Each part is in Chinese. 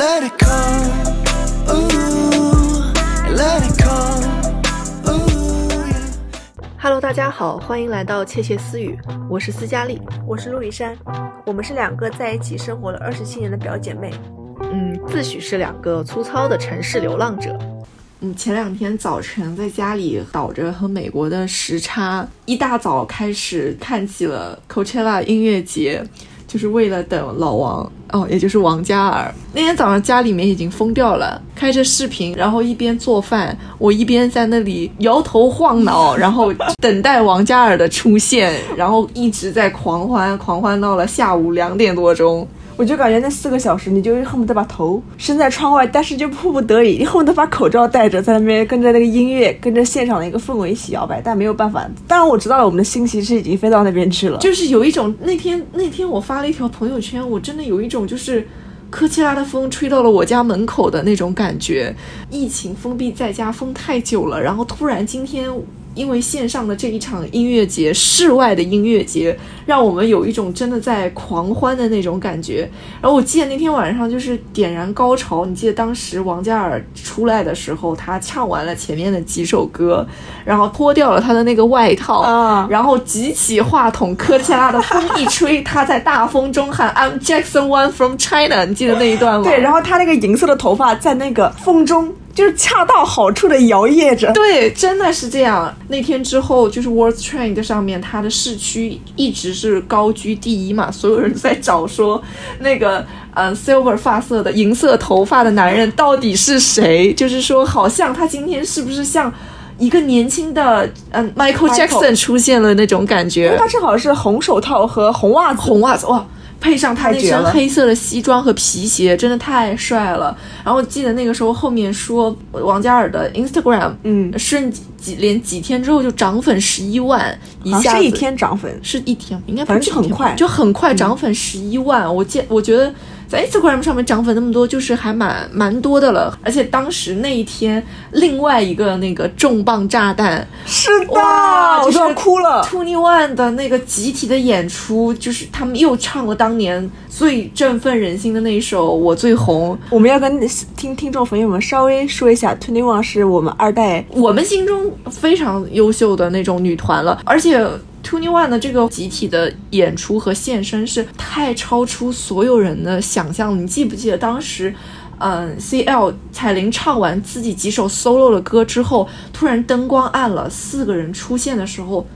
Let it come, ooh, let it come, ooh. Hello，大家好，欢迎来到窃窃私语，我是斯嘉丽。我是陆离山，我们是两个在一起生活了二十七年的表姐妹。嗯，自诩是两个粗糙的城市流浪者。嗯，前两天早晨在家里倒着和美国的时差，一大早开始看起了 Coachella 音乐节，就是为了等老王哦，也就是王嘉尔。那天早上家里面已经疯掉了，开着视频，然后一边做饭，我一边在那里摇头晃脑，然后等待王嘉尔的出现，然后一直在狂欢，狂欢到了下午两点多钟。我就感觉那四个小时，你就恨不得把头伸在窗外，但是就迫不得已，你恨不得把口罩戴着，在那边跟着那个音乐，跟着现场的一个氛围一起摇摆，但没有办法。当然我知道了，我们的心其实已经飞到那边去了。就是有一种那天那天我发了一条朋友圈，我真的有一种就是科切拉的风吹到了我家门口的那种感觉。疫情封闭在家封太久了，然后突然今天。因为线上的这一场音乐节，室外的音乐节，让我们有一种真的在狂欢的那种感觉。然后我记得那天晚上就是点燃高潮，你记得当时王嘉尔出来的时候，他唱完了前面的几首歌，然后脱掉了他的那个外套，啊然后举起话筒，科切拉的风一吹，他在大风中喊 "I'm Jackson One from China"，你记得那一段吗？对，然后他那个银色的头发在那个风中，就是恰到好处的摇曳着。对，真的是这样。那天之后，就是 World Trend 上面，它的市区一直是高居第一嘛，所有人都在找说那个嗯 silver 发色的银色头发的男人到底是谁？就是说，好像他今天是不是像一个年轻的嗯 Michael Jackson 出现了那种感觉？他正好是红手套和红袜子，红袜子哇，配上他那身黑色的西装和皮鞋，真的太帅了。然后记得那个时候后面说王嘉尔的 Instagram，嗯瞬几几连几天之后就涨粉十一万，一下子是一天涨粉。是一天，应该不反正就很快嗯就很快涨粉十一万。我见我觉得在 Instagram 上面涨粉那么多，就是还蛮蛮多的了。而且当时那一天，另外一个那个重磅炸弹。是的，我都要哭了。Twenty One 的那个集体的演出，就是他们又唱了当年最振奋人心的那一首《我最红》。我们要跟听听众朋友们稍微说一下，Twenty One 是我们二代我们心中非常优秀的那种女团了，而且 Twenty One 的这个集体的演出和现身是太超出所有人的想象了。你记不记得当时？嗯，CL 彩铃唱完自己几首 solo 的歌之后，突然灯光暗了，四个人出现的时候，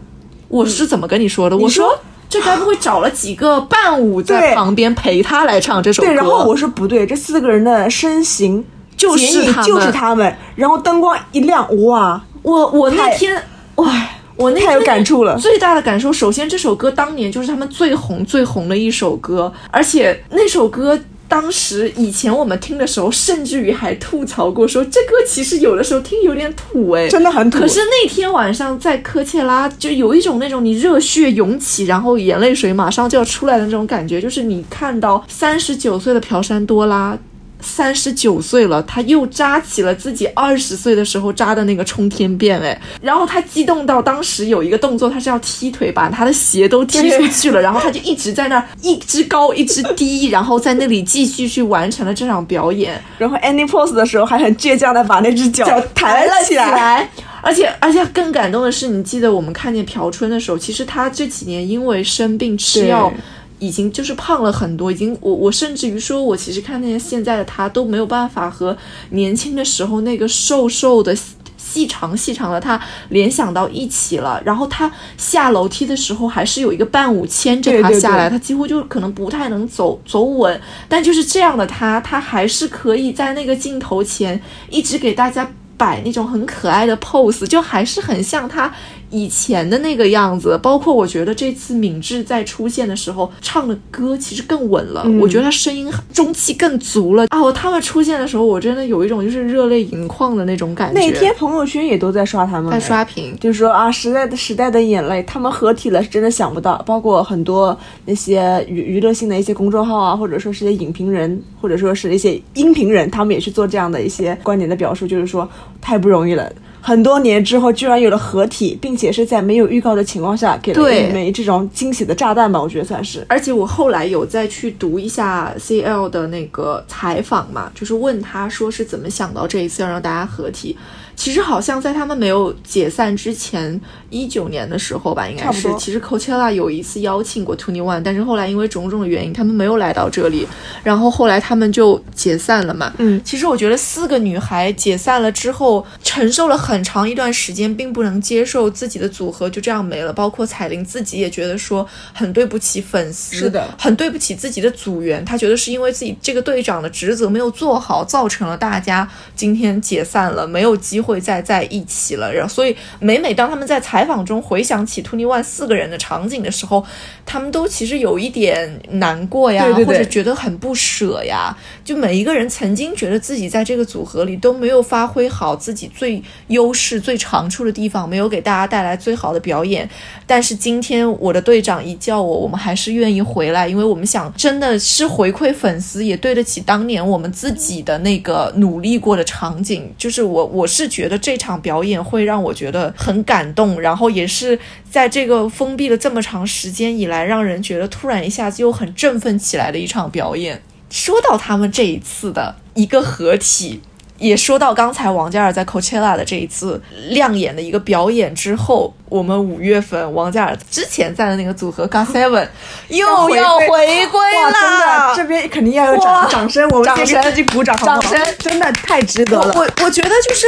我是怎么跟你说的？我说说这该不会找了几个伴舞在旁边陪他来唱这首歌？对，然后我说不对，这四个人的身形就是他们就是他们，然后灯光一亮，哇，我我那天哇，我那天太有感触了最大的感受，首先这首歌当年就是他们最红最红的一首歌，而且那首歌。当时以前我们听的时候，甚至于还吐槽过说，这歌其实有的时候听有点土哎，真的很土可是那天晚上在科切拉，就有一种那种你热血涌起，然后眼泪水马上就要出来的那种感觉，就是你看到三十九岁的朴山多拉。三十九岁了，他又扎起了自己二十岁的时候扎的那个冲天辫，哎，然后他激动到当时有一个动作，他是要踢腿，把他的鞋都踢出去了，然后他就一直在那儿一只高一只低，然后在那里继续去完成了这场表演。然后 ending pose 的时候还很倔强的把那只脚抬了起起来。而且而且更感动的是，你记得我们看见朴春的时候，其实他这几年因为生病吃药对。已经就是胖了很多，已经我我甚至于说，我其实看那些现在的他都没有办法和年轻的时候那个瘦瘦的细长细长的他联想到一起了。然后他下楼梯的时候还是有一个伴舞牵着他对对下来，对他几乎就可能不太能走走稳，但就是这样的他，他还是可以在那个镜头前一直给大家摆那种很可爱的 pose，就还是很像他以前的那个样子。包括我觉得这次敏智在出现的时候唱的歌其实更稳了，嗯我觉得他声音中气更足了。哦，他们出现的时候，我真的有一种就是热泪盈眶的那种感觉。那天朋友圈也都在刷他们，在刷屏，就是说啊，时代的时代的眼泪，他们合体了，是真的想不到。包括很多那些娱娱乐性的一些公众号啊，或者说是一些影评人，或者说是一些音频人，他们也去做这样的一些观点的表述，就是说太不容易了。很多年之后居然有了合体，并且是在没有预告的情况下给了对一枚这种惊喜的炸弹吧，我觉得算是。而且我后来有再去读一下 CL 的那个采访嘛，就是问他说是怎么想到这一次要让大家合体。其实好像在他们没有解散之前，一九年的时候吧，应该是。其实 Coachella 有一次邀请过 Twenty One，但是后来因为种种的原因，他们没有来到这里。然后后来他们就解散了嘛。嗯其实我觉得四个女孩解散了之后，承受了很长一段时间，并不能接受自己的组合就这样没了。包括彩铃自己也觉得说很对不起粉丝，是的很对不起自己的组员。她觉得是因为自己这个队长的职责没有做好，造成了大家今天解散了，没有机会再在一起了。然后，所以每每当他们在采访中回想起 Twenty One 四个人的场景的时候，他们都其实有一点难过呀，对对对或者觉得很不舍呀。就每一个人曾经觉得自己在这个组合里都没有发挥好自己最优势、最长处的地方，没有给大家带来最好的表演。但是今天我的队长一叫我，我们还是愿意回来，因为我们想真的是回馈粉丝，也对得起当年我们自己的那个努力过的场景。就是我我是觉得这场表演会让我觉得很感动，然后也是在这个封闭了这么长时间以来，让人觉得突然一下子又很振奋起来的一场表演。说到他们这一次的一个合体，也说到刚才王嘉尔在 Coachella 的这一次亮眼的一个表演之后，我们五月份王嘉尔之前在的那个组合 God Seven 又要回归了，真啦的，！这边肯定要有掌掌声，我们先给自己鼓掌，好好掌声真的太值得了。我我觉得就是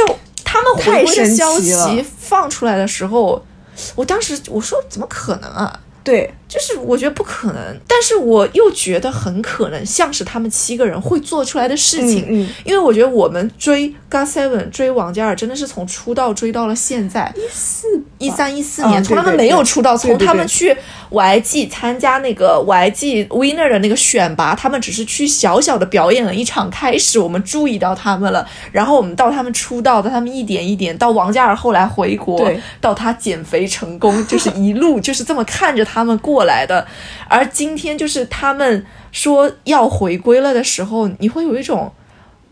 他们回太神归的消息放出来的时候，我当时我说怎么可能啊？对，就是我觉得不可能，但是我又觉得很可能，像是他们七个人会做出来的事情。嗯嗯因为我觉得我们追 God Seven 追王嘉尔真的是从出道追到了现在，一四一三一四嗯年，从他们没有出道，从他们去 YG 参加那个 YG Winner 的那个选拔，他们只是去小小的表演了一场，开始我们注意到他们了，然后我们到他们出道，到他们一点一点，到王嘉尔后来回国，到他减肥成功，就是一路就是这么看着他们过来的。而今天就是他们说要回归了的时候，你会有一种。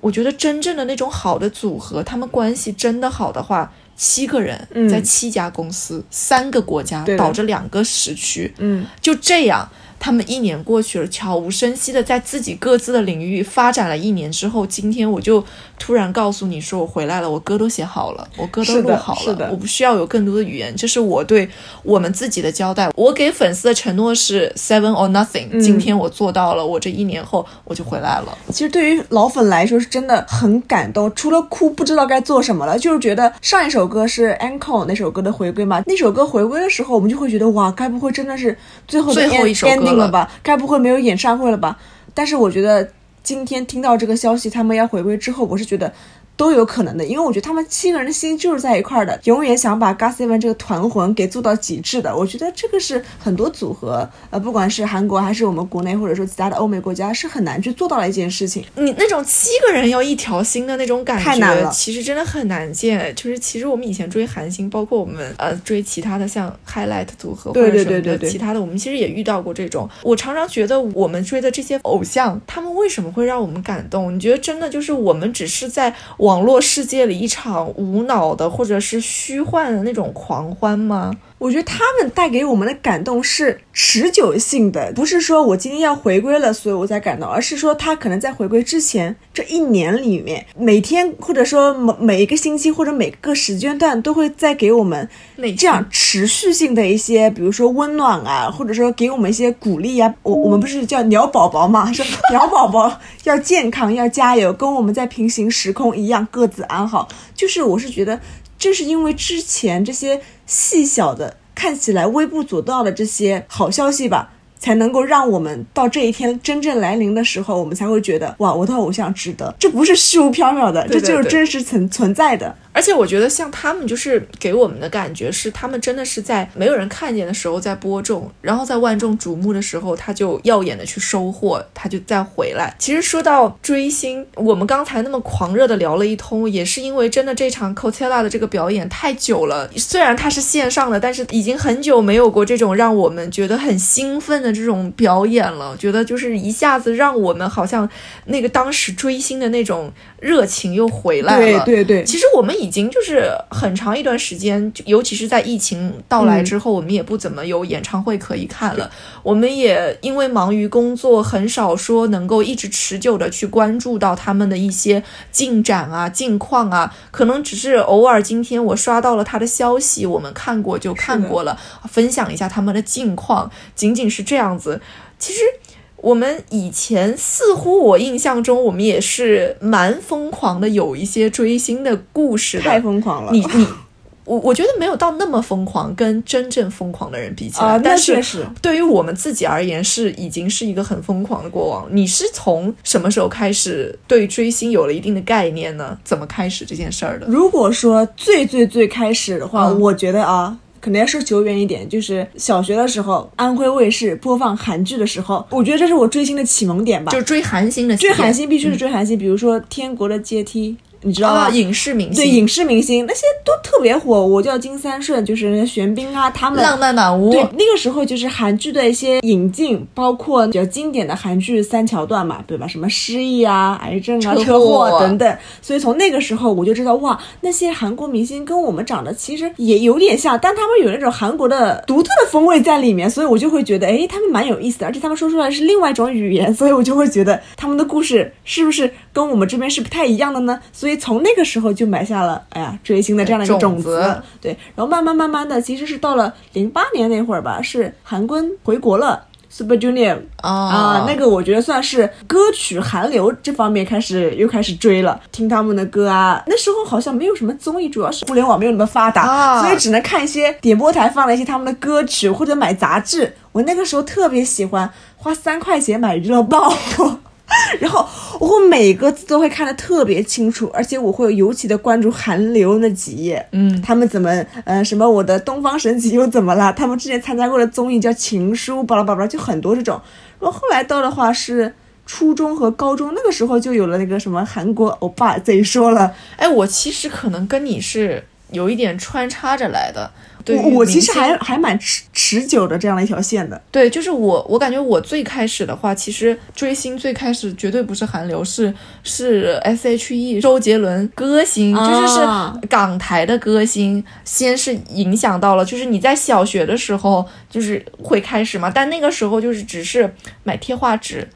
我觉得真正的那种好的组合，他们关系真的好的话，七个人嗯在七家公司、三个国家倒着两个时区，嗯，就这样，他们一年过去了，悄无声息的在自己各自的领域发展了一年之后，今天我就突然告诉你说我回来了，我歌都写好了，我歌都录好是的了，我不需要有更多的语言，这是我对我们自己的交代。我给粉丝的承诺是 seven or nothing，、嗯今天我做到了，我这一年后我就回来了。其实对于老粉来说是真的很感动，除了哭不知道该做什么了，就是觉得上一首歌是 Encore 那首歌的回归嘛，那首歌回归的时候，我们就会觉得哇，该不会真的是最后的最后一首歌了吧？该不会没有演唱会了吧？但是我觉得今天听到这个消息，他们要回归之后，我是觉得。都有可能的，因为我觉得他们七个人的心就是在一块儿的，永远想把 Seven 这个团魂给做到极致的。我觉得这个是很多组合，呃，不管是韩国还是我们国内，或者说其他的欧美国家，是很难去做到的一件事情。你那种七个人要一条心的那种感觉，太难了其实真的很难见。就是其实我们以前追韩星，包括我们呃追其他的像 Highlight 组合对或者什么的，对对对对其他的我们其实也遇到过这种。我常常觉得我们追的这些偶像，他们为什么会让我们感动？你觉得真的就是我们只是在网络世界里一场无脑的或者是虚幻的那种狂欢吗？我觉得他们带给我们的感动是持久性的，不是说我今天要回归了，所以我才感动，而是说他可能在回归之前这一年里面，每天或者说每每一个星期或者每个时间段都会再给我们这样持续性的一些，比如说温暖啊，或者说给我们一些鼓励啊。我我们不是叫鸟宝宝嘛，说鸟宝宝要健康，要加油，跟我们在平行时空一样，各自安好。就是我是觉得，正是因为之前这些细小的、看起来微不足道的这些好消息吧。才能够让我们到这一天真正来临的时候，我们才会觉得哇，我的偶像值得。这不是虚无缥缈的，这就是真实存存在的。而且我觉得像他们，就是给我们的感觉是，他们真的是在没有人看见的时候在播种，然后在万众瞩目的时候，他就耀眼的去收获，他就再回来。其实说到追星，我们刚才那么狂热的聊了一通，也是因为真的这场 Coachella 的这个表演太久了，虽然它是线上的，但是已经很久没有过这种让我们觉得很兴奋的这种表演了。觉得就是一下子让我们好像那个当时追星的那种热情又回来了。对对对，其实我们以已经就是很长一段时间，就尤其是在疫情到来之后，我们也不怎么有演唱会可以看了。我们也因为忙于工作，很少说能够一直持久的去关注到他们的一些进展啊、近况啊，可能只是偶尔今天我刷到了他的消息，我们看过就看过了，分享一下他们的近况，仅仅是这样子。其实。我们以前似乎我印象中，我们也是蛮疯狂的，有一些追星的故事的。太疯狂了！你你我我觉得没有到那么疯狂，跟真正疯狂的人比起来，但是。对于我们自己而言，是已经是一个很疯狂的过往。你是从什么时候开始对追星有了一定的概念呢？怎么开始这件事儿的？如果说最最最开始的话，嗯我觉得啊。可能要说久远一点，就是小学的时候，安徽卫视播放韩剧的时候，我觉得这是我追星的启蒙点吧。就追韩星的追韩星星必须是追韩星，比如说《天国的阶梯》，你知道吧？啊，影视明星，对影视明星那些都特别火。我叫金三顺，就是玄彬啊，他们浪漫满屋，对，那个时候就是韩剧的一些引进，包括比较经典的韩剧三桥段嘛，对吧？什么失忆啊、癌症啊、车祸等等。所以从那个时候我就知道，哇，那些韩国明星跟我们长得其实也有点像，但他们有那种韩国的独特的风味在里面，所以我就会觉得，哎，他们蛮有意思的，而且他们说出来是另外一种语言，所以我就会觉得他们的故事是不是跟我们这边是不太一样的呢？所以从那个时候就埋下了，哎呀，追星的这样的一个种种子对，然后慢慢慢慢的，其实是到了零八年那会儿吧，是韩庚回国了。Super Junior 啊啊，那个我觉得算是歌曲韩流这方面开始又开始追了，听他们的歌啊。那时候好像没有什么综艺，主要是互联网没有那么发达，啊所以只能看一些点播台放了一些他们的歌曲，或者买杂志。我那个时候特别喜欢花三块钱买娱乐报。然后我会每个字都会看得特别清楚，而且我会尤其的关注韩流那几页，嗯他们怎么呃什么我的东方神起又怎么了？他们之前参加过的综艺叫《情书》，巴拉巴拉，就很多这种。然后后来到的话是初中和高中，那个时候就有了那个什么韩国欧巴这一说了。哎，我其实可能跟你是有一点穿插着来的。对我我其实还还蛮持持久的这样的一条线的。对，就是我，我感觉我最开始的话，其实追星最开始绝对不是韩流，是是 S.H.E 周杰伦歌星，就是啊是港台的歌星，先是影响到了，就是你在小学的时候就是会开始嘛，但那个时候就是只是买贴画纸。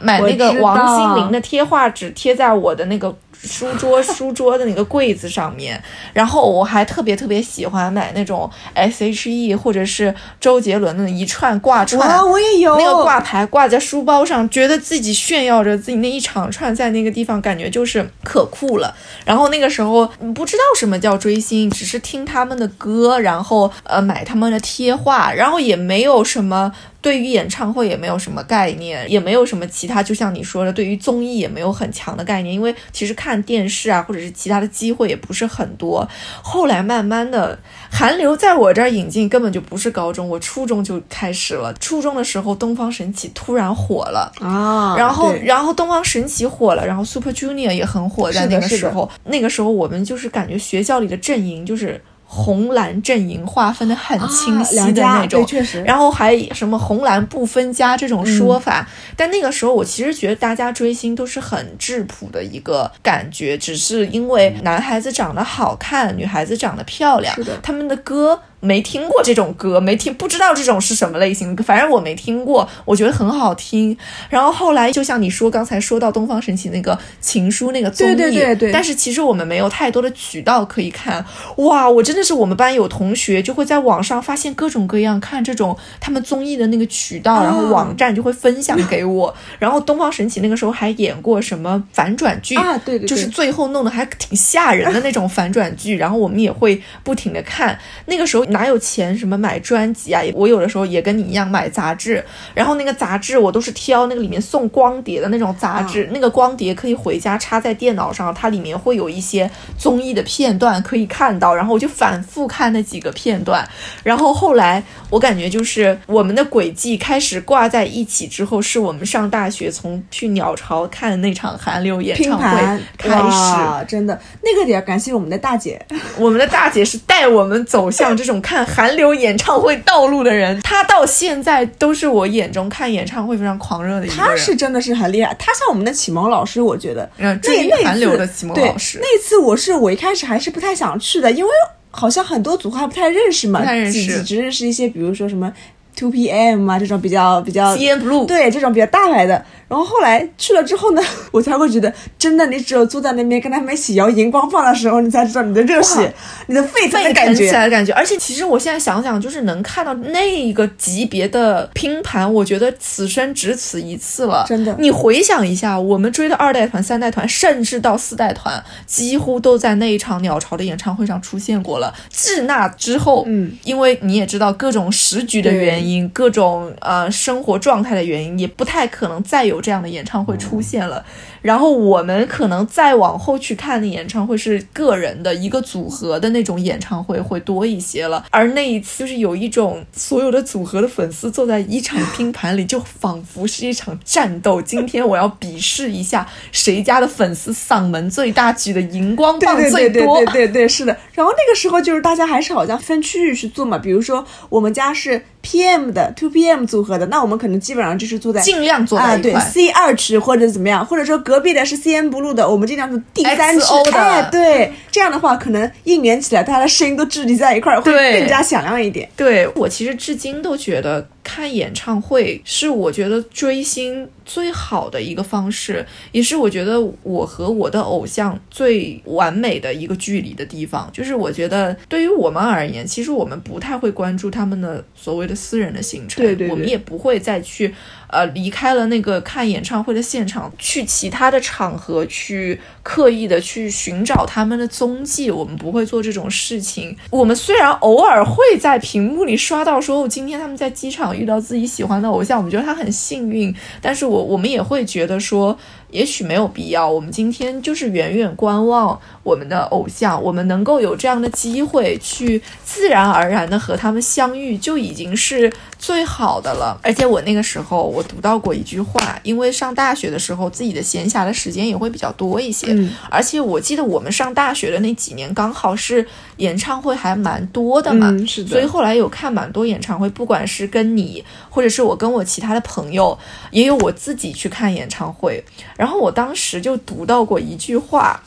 买那个王心凌的贴画纸贴在我的那个书桌书桌的那个柜子上面，然后我还特别特别喜欢买那种 S.H.E 或者是周杰伦的一串挂串，哇，我也有那个挂牌挂在书包上，觉得自己炫耀着自己那一长串在那个地方，感觉就是可酷了。然后那个时候嗯不知道什么叫追星，只是听他们的歌，然后呃买他们的贴画，然后也没有什么。对于演唱会也没有什么概念，也没有什么其他，就像你说的，对于综艺也没有很强的概念，因为其实看电视啊，或者是其他的机会也不是很多。后来慢慢的，韩流在我这儿引进根本就不是高中，我初中就开始了。初中的时候，东方神起突然火了。啊，然后，然后东方神起火了，然后 Super Junior 也很火，在那个时候，那个时候我们就是感觉学校里的阵营就是红蓝阵营划分的很清晰的那种，对确实。然后还什么红蓝不分家这种说法，嗯。但那个时候我其实觉得大家追星都是很质朴的一个感觉，只是因为男孩子长得好看，女孩子长得漂亮，他们的歌没听过这种歌，没听不知道这种是什么类型的歌，反正我没听过，我觉得很好听。然后后来就像你说刚才说到东方神起那个情书那个综艺，对对对对但是其实我们没有太多的渠道可以看。哇，我真的是我们班有同学就会在网上发现各种各样看这种他们综艺的那个渠道，然后啊网站就会分享给我。然后东方神起那个时候还演过什么反转剧 啊对对对就是最后弄得还挺吓人的那种反转剧，然后我们也会不停的看。那个时候哪有钱什么买专辑啊？我有的时候也跟你一样买杂志，然后那个杂志我都是挑那个里面送光碟的那种杂志，那个光碟可以回家插在电脑上，它里面会有一些综艺的片段可以看到，然后我就反复看那几个片段。然后后来我感觉就是我们的轨迹开始挂在一起之后，是我们上大学从去鸟巢看那场韩流演唱会开始。哇真的那个得要感谢我们的大姐，我们的大姐是带我们走向这种种看韩流演唱会道路的人，他到现在都是我眼中看演唱会非常狂热的一个人。他是真的是很厉害，他像我们的启蒙老师，我觉得。嗯，追那韩流的启蒙老师。那次我是我一开始还是不太想去的，因为好像很多组合还不太认识嘛，不太认识，只只认识一些，比如说什么 Two PM 啊这种比较比较 CN Blue 对这种比较大牌的。然后后来去了之后呢，我才会觉得，真的，你只有坐在那边跟他们一起摇荧光棒的时候，你才知道你的热血、你的沸腾的感觉。起来的感觉。而且其实我现在想想，就是能看到那一个级别的拼盘，我觉得此生只此一次了。真的，你回想一下，我们追的二代团、三代团，甚至到四代团，几乎都在那一场鸟巢的演唱会上出现过了。自那之后，嗯，因为你也知道各种时局的原因，各种呃生活状态的原因，也不太可能再有。这样的演唱会出现了，然后我们可能再往后去看的演唱会是个人的一个组合的那种演唱会会多一些了，而那一次就是有一种所有的组合的粉丝坐在一场拼盘里，就仿佛是一场战斗。今天我要比试一下谁家的粉丝嗓门最大，举的荧光棒最多。对对对对对，是的。然后那个时候就是大家还是好像分区域去做嘛，比如说我们家是。P.M. 的 Two P.M. 组合的，那我们可能基本上就是坐在尽量坐在啊，对 C 二区或者怎么样，或者说隔壁的是 C.N. Blue 的，我们尽量是第三区的，对，这样的话可能应援起来，大家的声音都聚集在一块儿，会更加响亮一点。对我其实至今都觉得。看演唱会是我觉得追星最好的一个方式，也是我觉得我和我的偶像最完美的一个距离的地方。就是我觉得对于我们而言，其实我们不太会关注他们的所谓的私人的行程，对对，我们也不会再去。呃，离开了那个看演唱会的现场，去其他的场合去刻意的去寻找他们的踪迹，我们不会做这种事情。我们虽然偶尔会在屏幕里刷到说，我今天他们在机场遇到自己喜欢的偶像，我们觉得他很幸运，但是我我们也会觉得说。也许没有必要，我们今天就是远远观望我们的偶像，我们能够有这样的机会去自然而然的和他们相遇，就已经是最好的了。而且我那个时候我读到过一句话，因为上大学的时候自己的闲暇的时间也会比较多一些，嗯，而且我记得我们上大学的那几年刚好是演唱会还蛮多的嘛，是的，所以后来有看蛮多演唱会，不管是跟你，或者是我跟我其他的朋友，也有我自己去看演唱会。然后我当时就读到过一句话，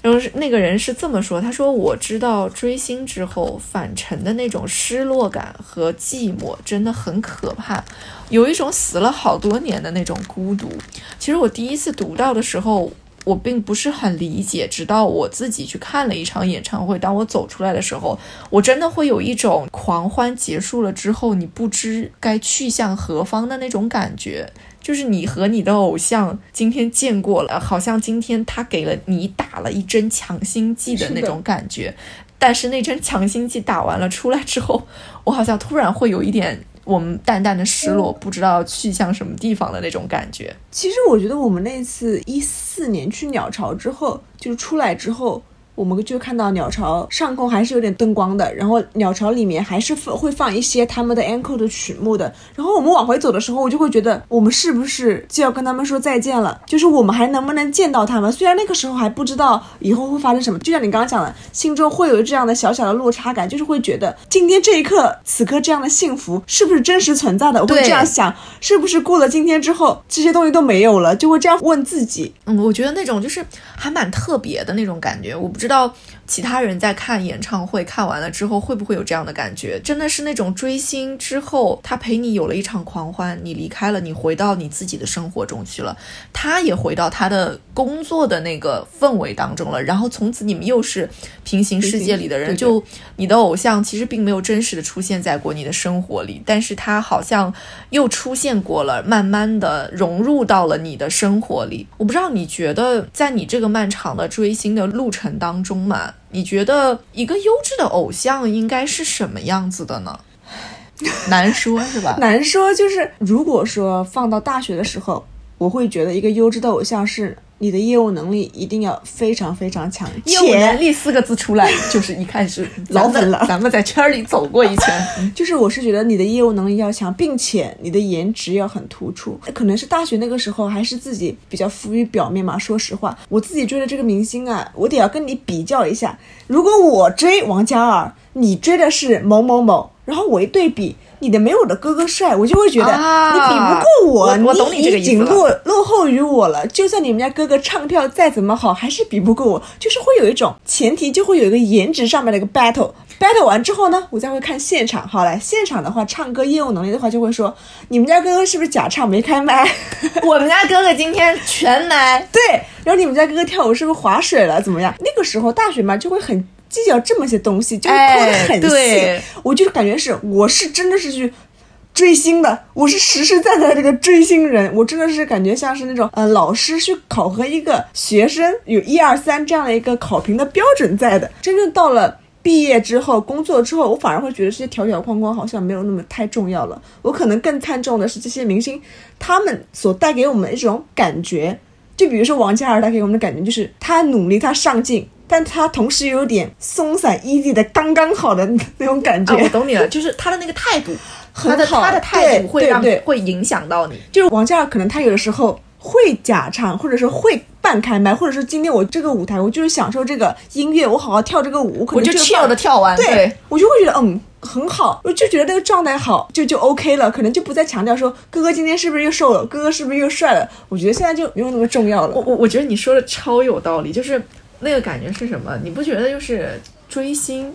然后是那个人是这么说：“他说我知道追星之后返程的那种失落感和寂寞真的很可怕，有一种死了好多年的那种孤独。”其实我第一次读到的时候，我并不是很理解，直到我自己去看了一场演唱会，当我走出来的时候，我真的会有一种狂欢结束了之后，你不知该去向何方的那种感觉。就是你和你的偶像今天见过了，好像今天他给了你打了一针强心剂的那种感觉，但是那针强心剂打完了出来之后，我好像突然会有一点我们淡淡的失落，不知道去向什么地方的那种感觉。其实我觉得我们那次一四年去鸟巢之后，就是出来之后。我们就看到鸟巢上空还是有点灯光的，然后鸟巢里面还是放会放一些他们的 encore 的曲目的。然后我们往回走的时候，我就会觉得我们是不是就要跟他们说再见了？就是我们还能不能见到他们？虽然那个时候还不知道以后会发生什么，就像你刚刚讲的，心中会有这样的小小的落差感，就是会觉得今天这一刻、此刻这样的幸福是不是真实存在的？我会这样想，是不是过了今天之后这些东西都没有了？就会这样问自己。嗯，我觉得那种就是还蛮特别的那种感觉，我不。知道其他人在看演唱会看完了之后会不会有这样的感觉？真的是那种追星之后，他陪你有了一场狂欢，你离开了，你回到你自己的生活中去了，他也回到他的工作的那个氛围当中了，然后从此你们又是平行世界里的人。就你的偶像其实并没有真实的出现在过你的生活里，但是他好像又出现过了，慢慢的融入到了你的生活里。我不知道你觉得在你这个漫长的追星的路程当。当中嘛，你觉得一个优质的偶像应该是什么样子的呢？难说，是吧？难说，就是如果说放到大学的时候，我会觉得一个优质的偶像是。你的业务能力一定要非常非常强，业务能力四个字出来，就是一看是 老粉了咱们在圈里走过一圈，就是我是觉得你的业务能力要强，并且你的颜值要很突出。可能是大学那个时候还是自己比较浮于表面嘛。说实话，我自己追的这个明星啊，我得要跟你比较一下。如果我追王嘉尔，你追的是某某某，然后我一对比。你的没我的哥哥帅，我就会觉得啊你比不过我，我我懂你这个意思已经落落后于我了。就算你们家哥哥唱跳再怎么好，还是比不过我。就是会有一种前提，就会有一个颜值上面的一个 battle。battle 完之后呢，我再会看现场。好来，现场的话，唱歌业务能力的话，就会说你们家哥哥是不是假唱没开麦？我们家哥哥今天全来，对，然后你们家哥哥跳舞是不是划水了？怎么样？那个时候大学嘛，就会很计较这么些东西，就会抠的很细。我就感觉是，我是真的是去。追星的，我是实实在在的这个追星人，我真的是感觉像是那种呃老师去考核一个学生，有一二三这样的一个考评的标准在的。真正到了毕业之后，工作之后，我反而会觉得这些条条框框好像没有那么太重要了。我可能更看重的是这些明星他们所带给我们的一种感觉。就比如说王嘉尔带给我们的感觉就是他努力，他上进，但他同时又有点松散 easy 的刚刚好的那种感觉。啊，我懂你了，就是他的那个态度，他的很好他的态度对会让对对会影响到你。就是王嘉尔可能他有的时候会假唱，或者是会半开麦，或者是今天我这个舞台我就是享受这个音乐，我好好跳这个舞，我可能就能这个 chill 的跳完，对对，我就会觉得嗯很好，我就觉得这个状态好，就就 OK 了，可能就不再强调说哥哥今天是不是又瘦了，哥哥是不是又帅了，我觉得现在就没有那么重要了。我我我觉得你说的超有道理，就是那个感觉是什么？你不觉得就是追星，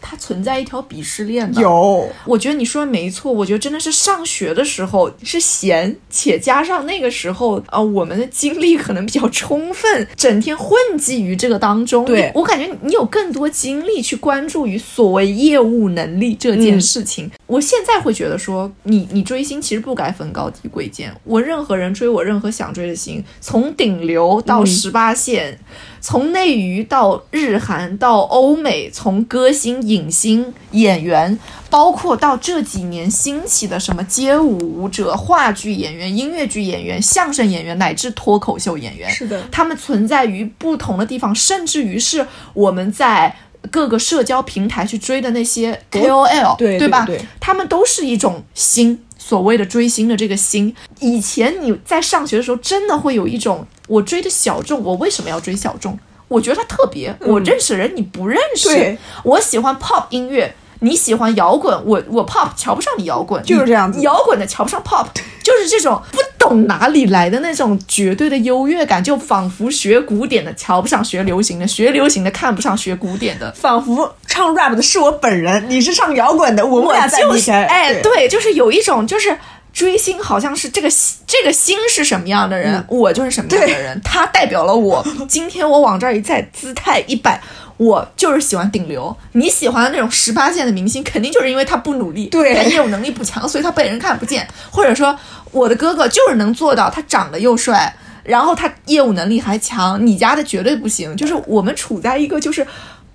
它存在一条鄙视链吗？有，我觉得你说的没错，我觉得真的是上学的时候是闲，且加上那个时候啊、呃我们的精力可能比较充分，整天混迹于这个当中。对我感觉你有更多精力去关注于所谓业务能力这件事情。我现在会觉得说，你你追星其实不该分高低贵贱，我任何人追我任何想追的星，从顶流到十八线。从内娱到日韩到欧美，从歌星、影星、演员，包括到这几年兴起的什么街舞舞者、话剧演员、音乐剧演员、相声演员，乃至脱口秀演员，是的他们存在于不同的地方，甚至于是我们在。各个社交平台去追的那些 KOL，对对吧？对他们都是一种星，所谓的追星的这个星。以前你在上学的时候，真的会有一种我追的小众，我为什么要追小众？我觉得他特别，我认识人你不认识对。我喜欢 pop 音乐，你喜欢摇滚，我我 pop 瞧不上你摇滚，就是这样子摇滚的瞧不上 pop，就是这种不懂哪里来的那种绝对的优越感，就仿佛学古典的瞧不上学流行的，学流行的看不上学古典的。仿佛唱 rap 的是我本人，你是唱摇滚的，我们我俩在比就是。哎，对，就是有一种就是。追星好像是这个这个星是什么样的人，嗯我就是什么样的人，他代表了我。今天我往这儿一站，姿态一摆，我就是喜欢顶流。你喜欢的那种十八线的明星，肯定就是因为他不努力，对他业务能力不强，所以他被人看不见。或者说，我的哥哥就是能做到，他长得又帅，然后他业务能力还强，你家的绝对不行。就是我们处在一个就是。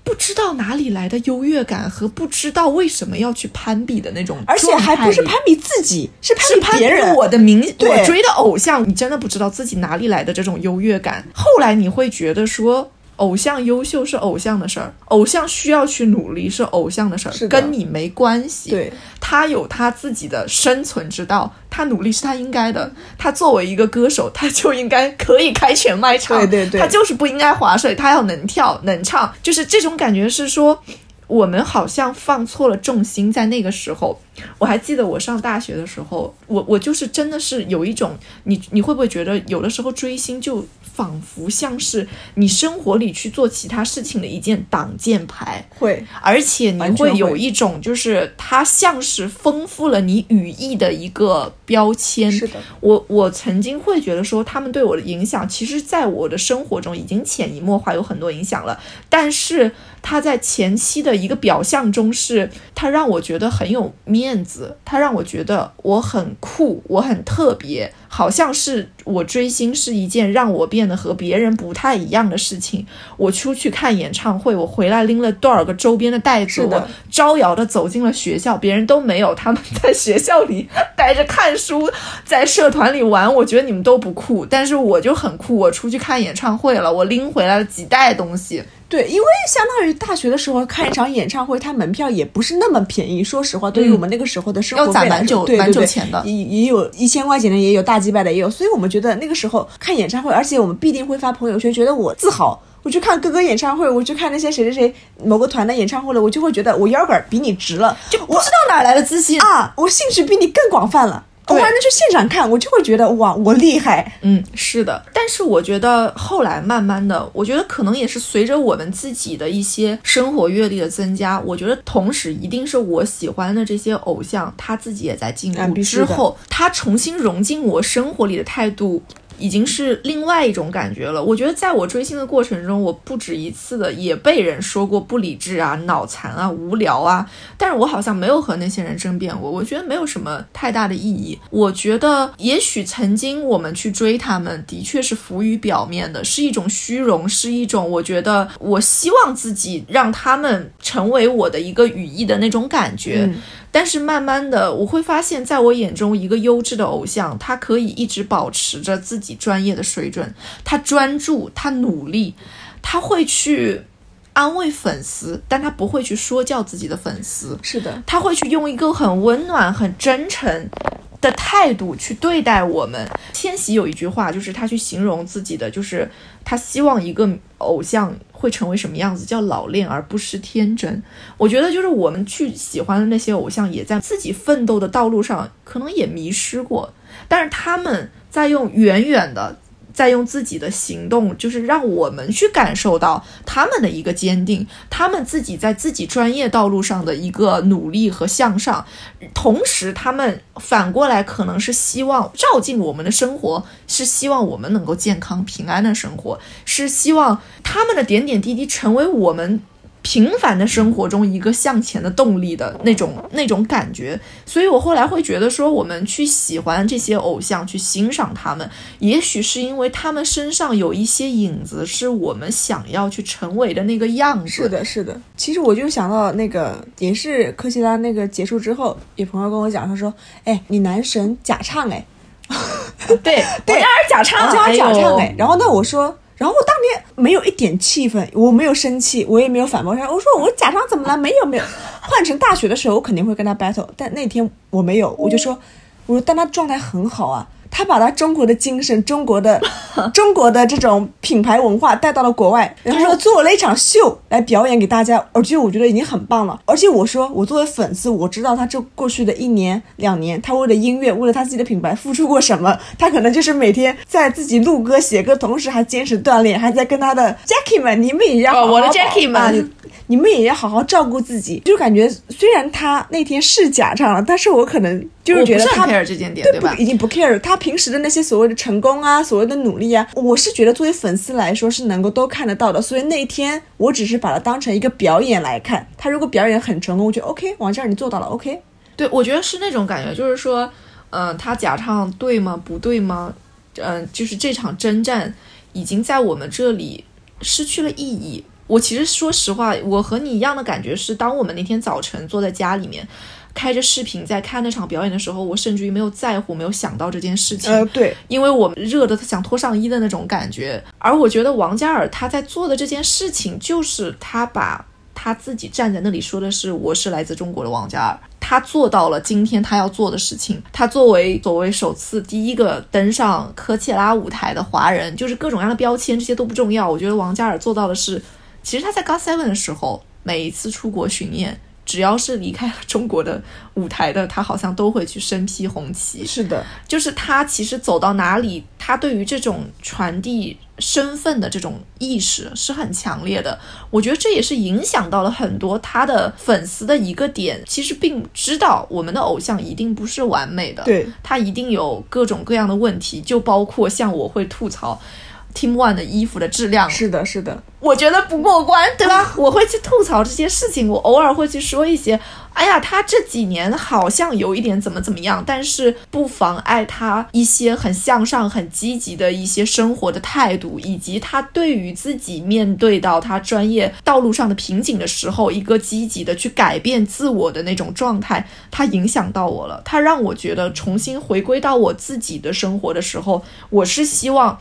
不知道哪里来的优越感和不知道为什么要去攀比的那种，而且还不是攀比自己，是攀比别人。我的明我追的偶像，你真的不知道自己哪里来的这种优越感。后来你会觉得说，偶像优秀是偶像的事儿，偶像需要去努力是偶像的事儿，跟你没关系。对，他有他自己的生存之道，他努力是他应该的。他作为一个歌手，他就应该可以开全麦唱，对对对他就是不应该划水，他要能跳能唱，就是这种感觉是说。我们好像放错了重心，在那个时候，我还记得我上大学的时候，我我就是真的是有一种，你你会不会觉得有的时候追星就仿佛像是你生活里去做其他事情的一件挡箭牌，会，而且你会会有一种就是它像是丰富了你语义的一个标签。是的，我我曾经会觉得说他们对我的影响，其实在我的生活中已经潜移默化有很多影响了，但是它在前期的的一个表象中是，他让我觉得很有面子，他让我觉得我很酷，我很特别。好像是我追星是一件让我变得和别人不太一样的事情。我出去看演唱会，我回来拎了多少个周边的袋子，的我招摇的走进了学校，别人都没有，他们在学校里待着看书，在社团里玩。我觉得你们都不酷，但是我就很酷。我出去看演唱会了，我拎回来了几袋东西。对，因为相当于大学的时候看一场演唱会，它门票也不是那么便宜。说实话，对于我们那个时候的生活嗯要攒费来蛮久说对对对蛮久钱的也也有一千块钱的，也有大几百的，也有。所以我们觉得那个时候看演唱会，而且我们必定会发朋友圈，觉得我自豪。我去看哥哥演唱会，我去看那些谁谁谁某个团的演唱会了，我就会觉得我腰杆比你直了，就不知道哪来的自信。啊，我兴趣比你更广泛了。我对还能去现场看，我就会觉得哇，我厉害。嗯，是的，但是我觉得后来慢慢的，我觉得可能也是随着我们自己的一些生活阅历的增加，我觉得同时一定是我喜欢的这些偶像，他自己也在进步。之后，他重新融进我生活里的态度。已经是另外一种感觉了。我觉得在我追星的过程中，我不止一次的也被人说过不理智啊、脑残啊、无聊啊，但是我好像没有和那些人争辩过。我觉得没有什么太大的意义。我觉得也许曾经我们去追他们，的确是浮于表面的，是一种虚荣，是一种我觉得我希望自己让他们成为我的一个羽翼的那种感觉。但是慢慢的，我会发现，在我眼中，一个优质的偶像，他可以一直保持着自己专业的水准，他专注，他努力，他会去安慰粉丝，但他不会去说教自己的粉丝，是的，他会去用一个很温暖、很真诚的态度去对待我们。千玺有一句话，就是他去形容自己的，就是他希望一个偶像会成为什么样子，叫老练而不失天真。我觉得就是我们去喜欢的那些偶像，也在自己奋斗的道路上，可能也迷失过，但是他们在用远远的。在用自己的行动，就是让我们去感受到他们的一个坚定，他们自己在自己专业道路上的一个努力和向上，同时他们反过来可能是希望照进我们的生活，是希望我们能够健康平安的生活，是希望他们的点点滴滴成为我们。平凡的生活中一个向前的动力的那种那种感觉，所以我后来会觉得说，我们去喜欢这些偶像，去欣赏他们，也许是因为他们身上有一些影子，是我们想要去成为的那个样子。是的，是的。其实我就想到那个，也是科西拉那个结束之后，有朋友跟我讲，他说：“哎，你男神假唱哎，对，对我家是假唱，我叫他假唱哎。然后那，我说，没有一点气氛，我没有生气，我也没有反驳他。我说我假装怎么了？没有没有。换成大学的时候，我肯定会跟他 battle，但那天我没有，我就说，我说但他状态很好啊。他把他中国的精神、中国的 中国的这种品牌文化带到了国外，然后做了一场秀来表演给大家，而且我觉得已经很棒了。而且我说，我作为粉丝，我知道他这过去的一年、两年，他为了音乐，为了他自己的品牌付出过什么。他可能就是每天在自己录歌、写歌，同时还坚持锻炼，还在跟他的 Jackie 们，你们也要好好哦我的 Jackie 们啊你你们也要好好照顾自己。就感觉虽然他那天是假唱了，但是我可能就是觉得他很 care 这件点，对吧不？已经不 care 他平时的那些所谓的成功啊，所谓的努力啊，我是觉得作为粉丝来说是能够都看得到的。所以那一天我只是把它当成一个表演来看。他如果表演很成功，我觉得 OK，王嘉尔你做到了 OK。对，我觉得是那种感觉，就是说，嗯、他假唱对吗？不对吗？嗯、就是这场征战已经在我们这里失去了意义。我其实说实话，我和你一样的感觉是，当我们那天早晨坐在家里面。开着视频在看那场表演的时候，我甚至于没有在乎，没有想到这件事情。呃，对，因为我热的想脱上衣的那种感觉。而我觉得王嘉尔他在做的这件事情，就是他把他自己站在那里说的是我是来自中国的王嘉尔，他做到了今天他要做的事情。他作为所谓首次第一个登上科切拉舞台的华人，就是各种各样的标签这些都不重要。我觉得王嘉尔做到的是，其实他在 GOT Seven 的时候，每一次出国巡演。只要是离开了中国的舞台的，他好像都会去身披红旗。是的，就是他其实走到哪里，他对于这种传递身份的这种意识是很强烈的。我觉得这也是影响到了很多他的粉丝的一个点。其实并知道我们的偶像一定不是完美的，对，他一定有各种各样的问题，就包括像我会吐槽。Team One 的衣服的质量是的，是的，我觉得不过关，对吧？我会去吐槽这些事情，我偶尔会去说一些，哎呀，他这几年好像有一点怎么怎么样，但是不妨碍他一些很向上、很积极的一些生活的态度，以及他对于自己面对到他专业道路上的瓶颈的时候，一个积极的去改变自我的那种状态，他影响到我了，他让我觉得重新回归到我自己的生活的时候，我是希望。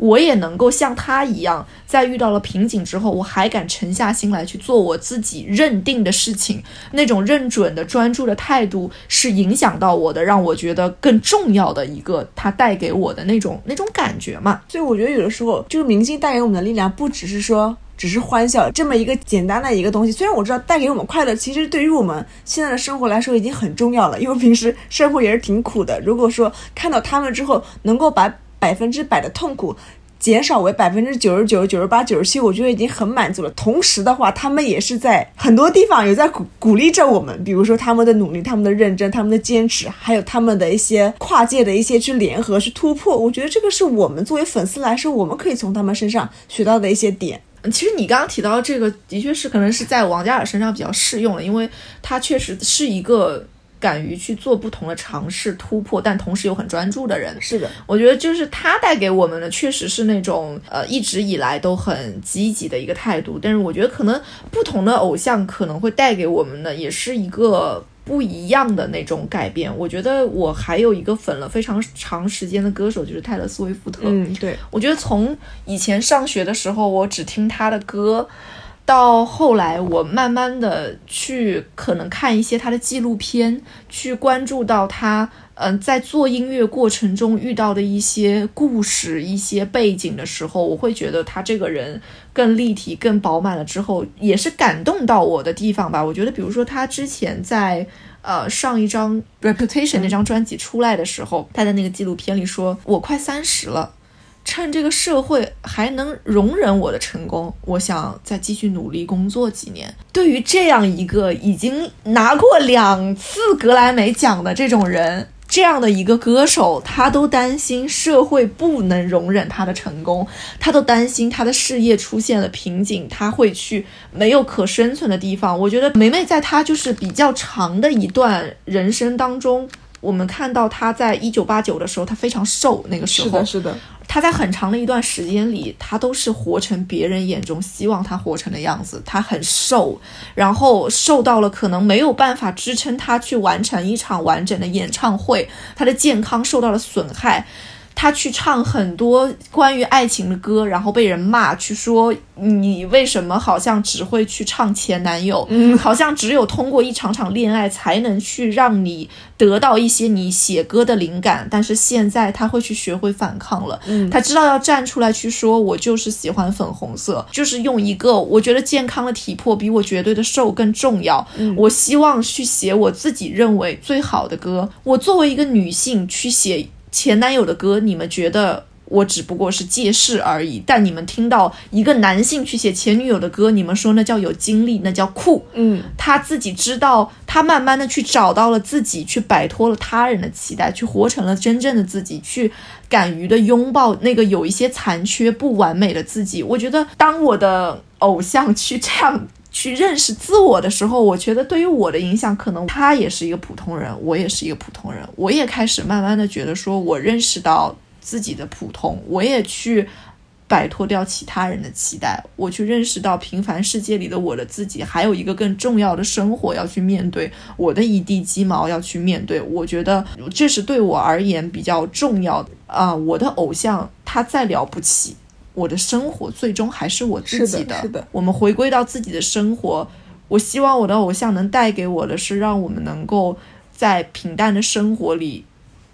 我也能够像他一样，在遇到了瓶颈之后，我还敢沉下心来去做我自己认定的事情，那种认准的、专注的态度，是影响到我的，让我觉得更重要的一个，他带给我的那种那种感觉嘛。所以我觉得有的时候，就是明星带给我们的力量，不只是说只是欢笑这么一个简单的一个东西。虽然我知道带给我们快乐，其实对于我们现在的生活来说已经很重要了，因为平时生活也是挺苦的。如果说看到他们之后，能够把百分之百的痛苦减少为百分之九十九、九十八、九十七，我觉得已经很满足了。同时的话，他们也是在很多地方有在鼓鼓励着我们，比如说他们的努力、他们的认真、他们的坚持，还有他们的一些跨界的一些去联合、去突破。我觉得这个是我们作为粉丝来说，我们可以从他们身上学到的一些点。其实你刚刚提到这个，的确是可能是在王嘉尔身上比较适用的，因为他确实是一个。敢于去做不同的尝试、突破，但同时又很专注的人，是的，我觉得就是他带给我们的，确实是那种呃一直以来都很积极的一个态度。但是我觉得可能不同的偶像可能会带给我们的，也是一个不一样的那种改变。我觉得我还有一个粉了非常长时间的歌手，就是泰勒·斯威夫特。嗯，对，我觉得从以前上学的时候，我只听他的歌。到后来，我慢慢的去可能看一些他的纪录片，去关注到他，嗯，在做音乐过程中遇到的一些故事、一些背景的时候，我会觉得他这个人更立体、更饱满了。之后也是感动到我的地方吧。我觉得，比如说他之前在呃上一张《Reputation》那张专辑出来的时候，他在那个纪录片里说：“我快三十了。”趁这个社会还能容忍我的成功，我想再继续努力工作几年。对于这样一个已经拿过两次格莱美奖的这种人，这样的一个歌手，他都担心社会不能容忍他的成功，他都担心他的事业出现了瓶颈，他会去没有可生存的地方。我觉得梅梅在她就是比较长的一段人生当中，我们看到她在一九八九的时候，她非常瘦，那个时候是的，是的。他在很长的一段时间里，他都是活成别人眼中希望他活成的样子。他很瘦，然后瘦到了可能没有办法支撑他去完成一场完整的演唱会，他的健康受到了损害。他去唱很多关于爱情的歌，然后被人骂，去说你为什么好像只会去唱前男友，嗯，好像只有通过一场场恋爱才能去让你得到一些你写歌的灵感。但是现在他会去学会反抗了，嗯，他知道要站出来去说，我就是喜欢粉红色，就是用一个我觉得健康的体魄比我绝对的瘦更重要。我希望去写我自己认为最好的歌。我作为一个女性去写。前男友的歌，你们觉得我只不过是借势而已？但你们听到一个男性去写前女友的歌，你们说那叫有经历，那叫酷。嗯，他自己知道，他慢慢的去找到了自己，去摆脱了他人的期待，去活成了真正的自己，去敢于的拥抱那个有一些残缺、不完美的自己。我觉得，当我的偶像去这样。去认识自我的时候，我觉得对于我的影响，可能他也是一个普通人，我也是一个普通人。我也开始慢慢的觉得，说我认识到自己的普通，我也去摆脱掉其他人的期待，我去认识到平凡世界里的我的自己，还有一个更重要的生活要去面对，我的一地鸡毛要去面对。我觉得这是对我而言比较重要的啊！我的偶像他再了不起。我的生活最终还是我自己的。是的，我们回归到自己的生活。我希望我的偶像能带给我的是，让我们能够在平淡的生活里。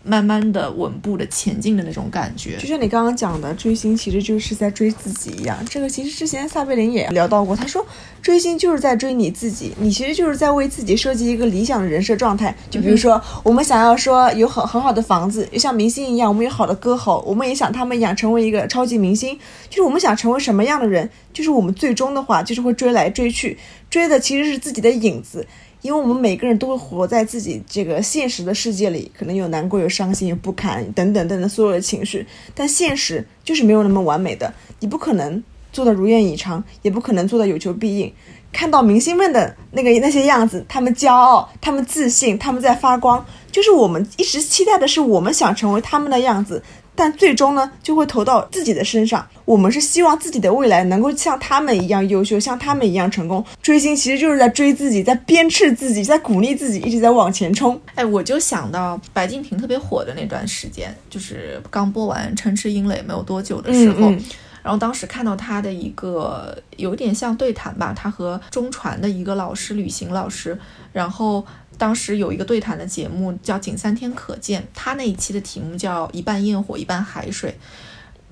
慢慢的、稳步的前进的那种感觉，就像你刚刚讲的，追星其实就是在追自己一样。这个其实之前撒贝宁也聊到过，他说追星就是在追你自己，你其实就是在为自己设计一个理想的人设状态。就比如说，我们想要说有很很好的房子，像明星一样，我们有好的歌喉，我们也想他们一样成为一个超级明星。就是我们想成为什么样的人，就是我们最终的话就是会追来追去，追的其实是自己的影子。因为我们每个人都会活在自己这个现实的世界里，可能有难过、有伤心、有不堪等等等等所有的情绪，但现实就是没有那么完美的，你不可能做的如愿以偿，也不可能做的有求必应。看到明星们的那个那些样子，他们骄傲，他们自信，他们在发光，就是我们一直期待的是我们想成为他们的样子，但最终呢，就会投到自己的身上。我们是希望自己的未来能够像他们一样优秀，像他们一样成功。追星其实就是在追自己，在鞭笞自己，在鼓励自己，一直在往前冲。哎，我就想到白敬亭特别火的那段时间，就是刚播完《城池英垒》没有多久的时候。嗯嗯然后当时看到他的一个有点像对谈吧，他和中传的一个老师旅行老师，然后当时有一个对谈的节目叫《仅三天可见》，他那一期的题目叫“一半焰火，一半海水”。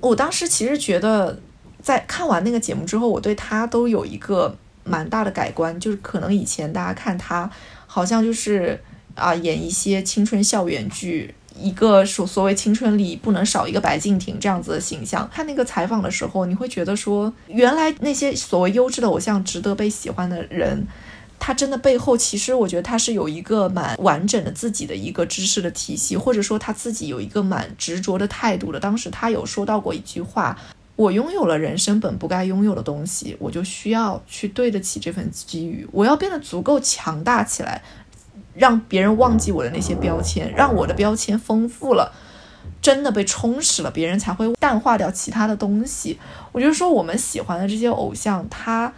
我当时其实觉得，在看完那个节目之后，我对他都有一个蛮大的改观，就是可能以前大家看他好像就是啊演一些青春校园剧。一个所所谓青春里不能少一个白敬亭这样子的形象。看那个采访的时候，你会觉得说，原来那些所谓优质的偶像值得被喜欢的人，他真的背后其实我觉得他是有一个蛮完整的自己的一个知识的体系，或者说他自己有一个蛮执着的态度的。当时他有说到过一句话：“我拥有了人生本不该拥有的东西，我就需要去对得起这份机遇，我要变得足够强大起来。”让别人忘记我的那些标签，让我的标签丰富了，真的被充实了，别人才会淡化掉其他的东西。我就说，我们喜欢的这些偶像，他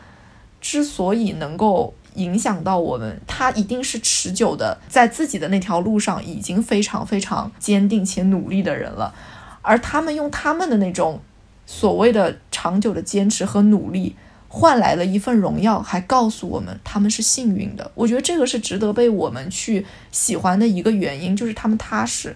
之所以能够影响到我们，他一定是持久的，在自己的那条路上已经非常非常坚定且努力的人了。而他们用他们的那种所谓的长久的坚持和努力。换来了一份荣耀，还告诉我们他们是幸运的。我觉得这个是值得被我们去喜欢的一个原因，就是他们踏实。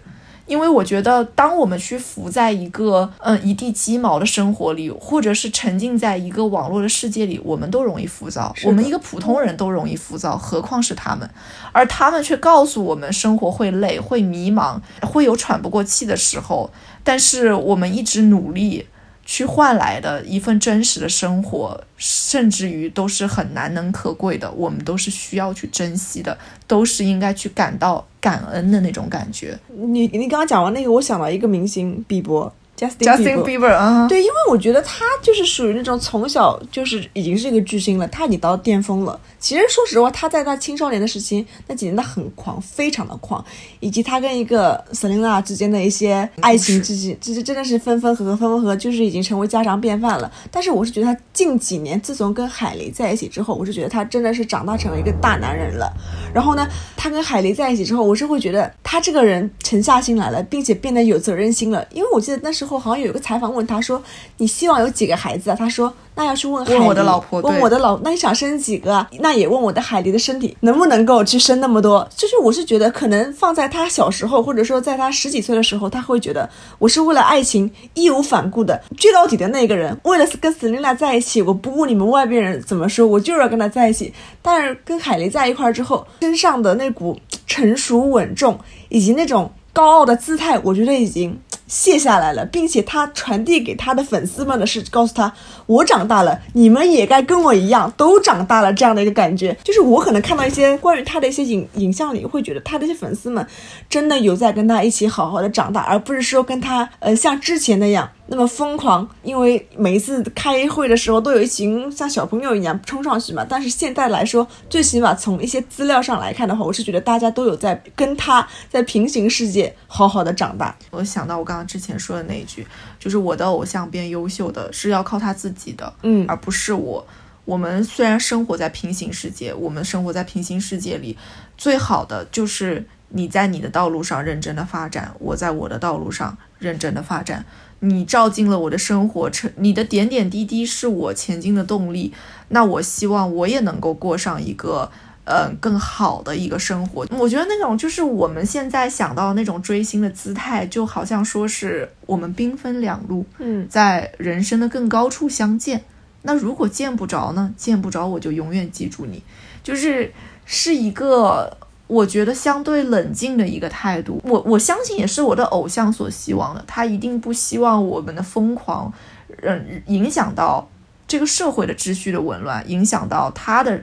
因为我觉得，当我们去浮在一个嗯一地鸡毛的生活里，或者是沉浸在一个网络的世界里，我们都容易浮躁。我们一个普通人都容易浮躁，何况是他们？而他们却告诉我们，生活会累，会迷茫，会有喘不过气的时候。但是我们一直努力。去换来的一份真实的生活，甚至于都是很难能可贵的，我们都是需要去珍惜的，都是应该去感到感恩的那种感觉。你你刚刚讲完那个，我想到一个明星，比伯。Justin Bieber 啊，对，因为我觉得他就是属于那种从小就是已经是一个巨星了，他已经到巅峰了。其实说实话，他在他青少年的时期那几年他很狂，非常的狂，以及他跟一个 Selina 之间的一些爱情之间，这这真的是分分合合，分分合合，就是已经成为家常便饭了。但是我是觉得他近几年自从跟海狸在一起之后，我是觉得他真的是长大成了一个大男人了。然后呢，他跟海狸在一起之后，我是会觉得他这个人沉下心来了，并且变得有责任心了。因为我记得那时候。后好像有一个采访问他说：“你希望有几个孩子啊？”他说：“那要去问问我的老婆，问我的老，那你想生几个？那也问我的海狸的身体能不能够去生那么多？就是我是觉得，可能放在他小时候，或者说在他十几岁的时候，他会觉得我是为了爱情义无反顾的追到底的那个人，为了跟 Selina 在一起，我不顾你们外边人怎么说，我就是要跟他在一起。但是跟海狸在一块之后，身上的那股成熟稳重以及那种高傲的姿态，我觉得已经。”卸下来了，并且他传递给他的粉丝们的是告诉他，我长大了，你们也该跟我一样都长大了这样的一个感觉。就是我可能看到一些关于他的一些影影像里，会觉得他的一些粉丝们真的有在跟他一起好好的长大，而不是说跟他呃像之前那样。那么疯狂，因为每一次开会的时候都有一群像小朋友一样冲上去嘛。但是现在来说，最起码从一些资料上来看的话，我是觉得大家都有在跟他在平行世界好好的长大。我想到我刚刚之前说的那一句，就是我的偶像变优秀的是要靠他自己的，嗯，而不是我。我们虽然生活在平行世界，我们生活在平行世界里，最好的就是你在你的道路上认真的发展，我在我的道路上认真的发展。你照进了我的生活，成你的点点滴滴是我前进的动力。那我希望我也能够过上一个，嗯，更好的一个生活。我觉得那种就是我们现在想到那种追星的姿态，就好像说是我们兵分两路，嗯，在人生的更高处相见。那如果见不着呢？见不着我就永远记住你，就是是一个。我觉得相对冷静的一个态度，我我相信也是我的偶像所希望的。他一定不希望我们的疯狂，嗯，影响到这个社会的秩序的紊乱，影响到他的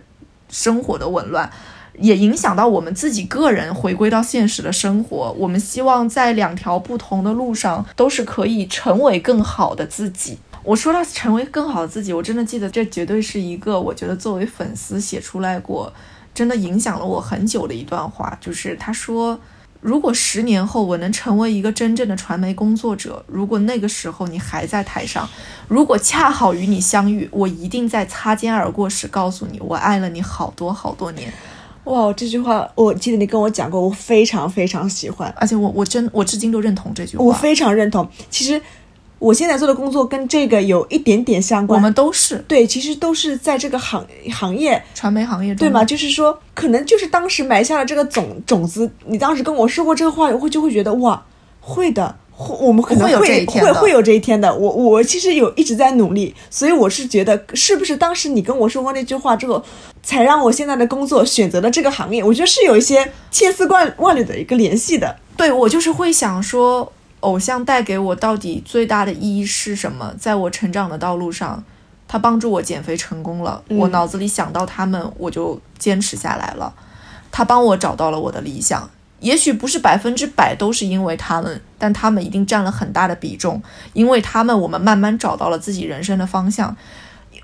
生活的紊乱。也影响到我们自己个人回归到现实的生活。我们希望在两条不同的路上都是可以成为更好的自己。我说到成为更好的自己，我真的记得这绝对是一个我觉得作为粉丝写出来过，真的影响了我很久的一段话，就是他说。如果十年后我能成为一个真正的传媒工作者，如果那个时候你还在台上，如果恰好与你相遇，我一定在擦肩而过时告诉你，我爱了你好多好多年。哇，这句话我记得你跟我讲过，我非常非常喜欢，而且我我真我至今都认同这句话，我非常认同。其实。我现在做的工作跟这个有一点点相关，我们都是对，其实都是在这个行行业，传媒行业中，对吗？就是说，可能就是当时埋下了这个种种子。你当时跟我说过这个话，我会就会觉得哇，会的，会我们可能会会会有这一天的。我我其实有一直在努力，所以我是觉得，是不是当时你跟我说过那句话之后，才让我现在的工作选择了这个行业？我觉得是有一些千丝万万缕的一个联系的。对我就是会想说。偶像带给我到底最大的意义是什么？在我成长的道路上，他帮助我减肥成功了。我脑子里想到他们，我就坚持下来了。他帮我找到了我的理想，也许不是百分之百都是因为他们，但他们一定占了很大的比重。因为他们，我们慢慢找到了自己人生的方向。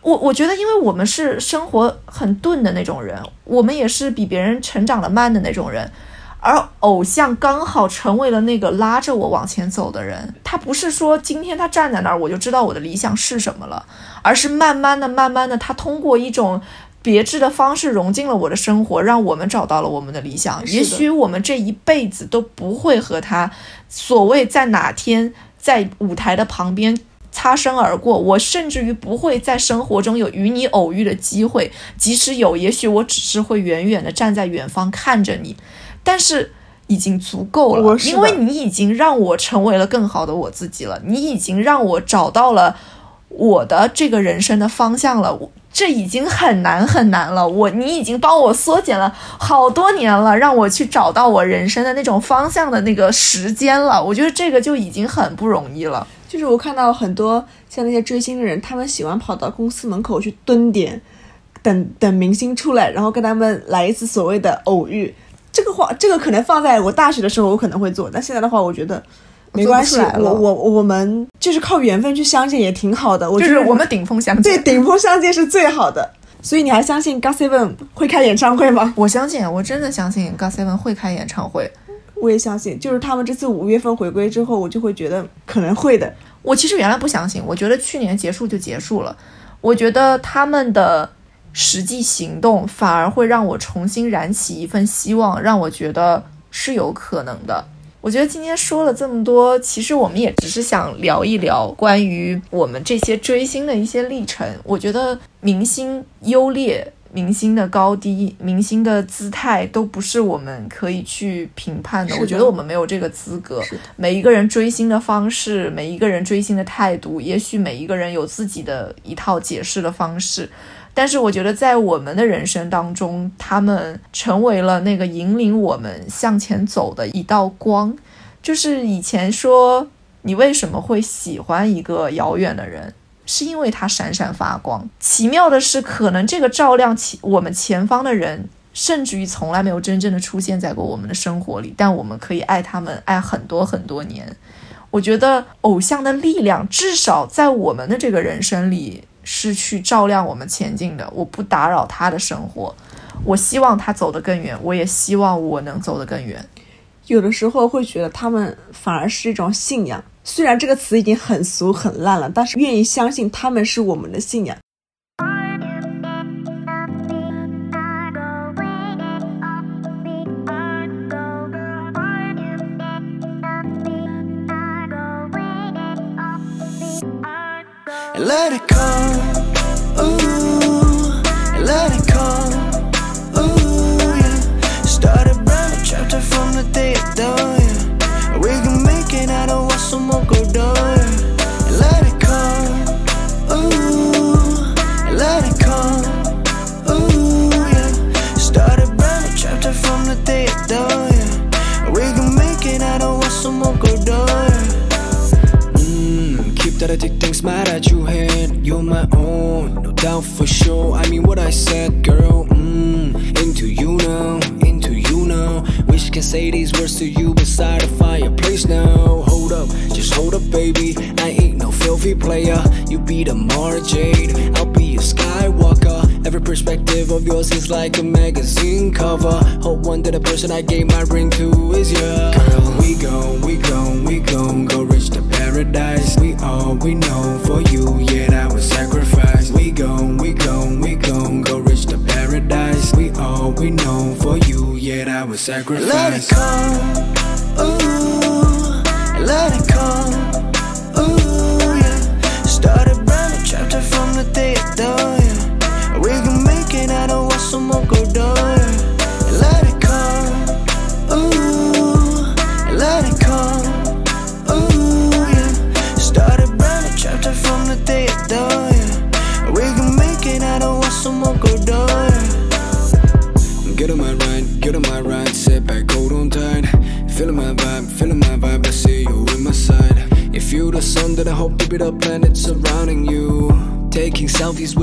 我我觉得，因为我们是生活很钝的那种人，我们也是比别人成长的慢的那种人。而偶像刚好成为了那个拉着我往前走的人。他不是说今天他站在那儿我就知道我的理想是什么了，而是慢慢的、慢慢的，他通过一种别致的方式融进了我的生活，让我们找到了我们的理想。也许我们这一辈子都不会和他所谓在哪天在舞台的旁边擦身而过，我甚至于不会在生活中有与你偶遇的机会。即使有，也许我只是会远远的站在远方看着你。但是已经足够了，因为你已经让我成为了更好的我自己了，你已经让我找到了我的这个人生的方向了。这已经很难很难了，我你已经帮我缩减了好多年了，让我去找到我人生的那种方向的那个时间了。我觉得这个就已经很不容易了。就是我看到很多像那些追星的人，他们喜欢跑到公司门口去蹲点，等等明星出来，然后跟他们来一次所谓的偶遇。这个话，这个可能放在我大学的时候，我可能会做，但现在的话，我觉得没关系。我我我们就是靠缘分去相见也挺好的。我就是我们顶峰相见，对，顶峰相见是最好的。所以你还相信 GOT7 会开演唱会吗？我相信，我真的相信 GOT7 会开演唱会。我也相信，就是他们这次五月份回归之后，我就会觉得可能会的。我其实原来不相信，我觉得去年结束就结束了。我觉得他们的。实际行动反而会让我重新燃起一份希望，让我觉得是有可能的。我觉得今天说了这么多，其实我们也只是想聊一聊关于我们这些追星的一些历程。我觉得明星优劣、明星的高低、明星的姿态都不是我们可以去评判的。我觉得我们没有这个资格。每一个人追星的方式，每一个人追星的态度，也许每一个人有自己的一套解释的方式。但是我觉得，在我们的人生当中，他们成为了那个引领我们向前走的一道光。就是以前说，你为什么会喜欢一个遥远的人，是因为他闪闪发光。奇妙的是，可能这个照亮前我们前方的人，甚至于从来没有真正的出现在过我们的生活里，但我们可以爱他们爱很多很多年。我觉得偶像的力量，至少在我们的这个人生里。是去照亮我们前进的，我不打扰他的生活，我希望他走得更远，我也希望我能走得更远。有的时候会觉得他们反而是一种信仰，虽然这个词已经很俗很烂了，但是愿意相信他们是我们的信仰。Let it come, ooh, and let it come, ooh, yeah. Start a brand new chapter from the day it done, yeah. We can make it out of what someone go down, mad at you head, You're my own, no doubt for sure I mean what I said, girl, mm, into you now into you now. Wish I can say these words to you beside a fireplace now. Hold up, just hold up, baby. I ain't no filthy player. You be the Mara Jade, I'll be a Skywalker. Every perspective of yours is like a magazine cover. Hope one day the person I gave my ring to is yours. Girl, we go, we go, we go, go reach the paradise. We all we know for you, yeah, I was sacrifice. We go, we go, we go, go reach the paradise. We all we know for you, yeah, I was sacrifice. Let it come, ooh, let it come, selfies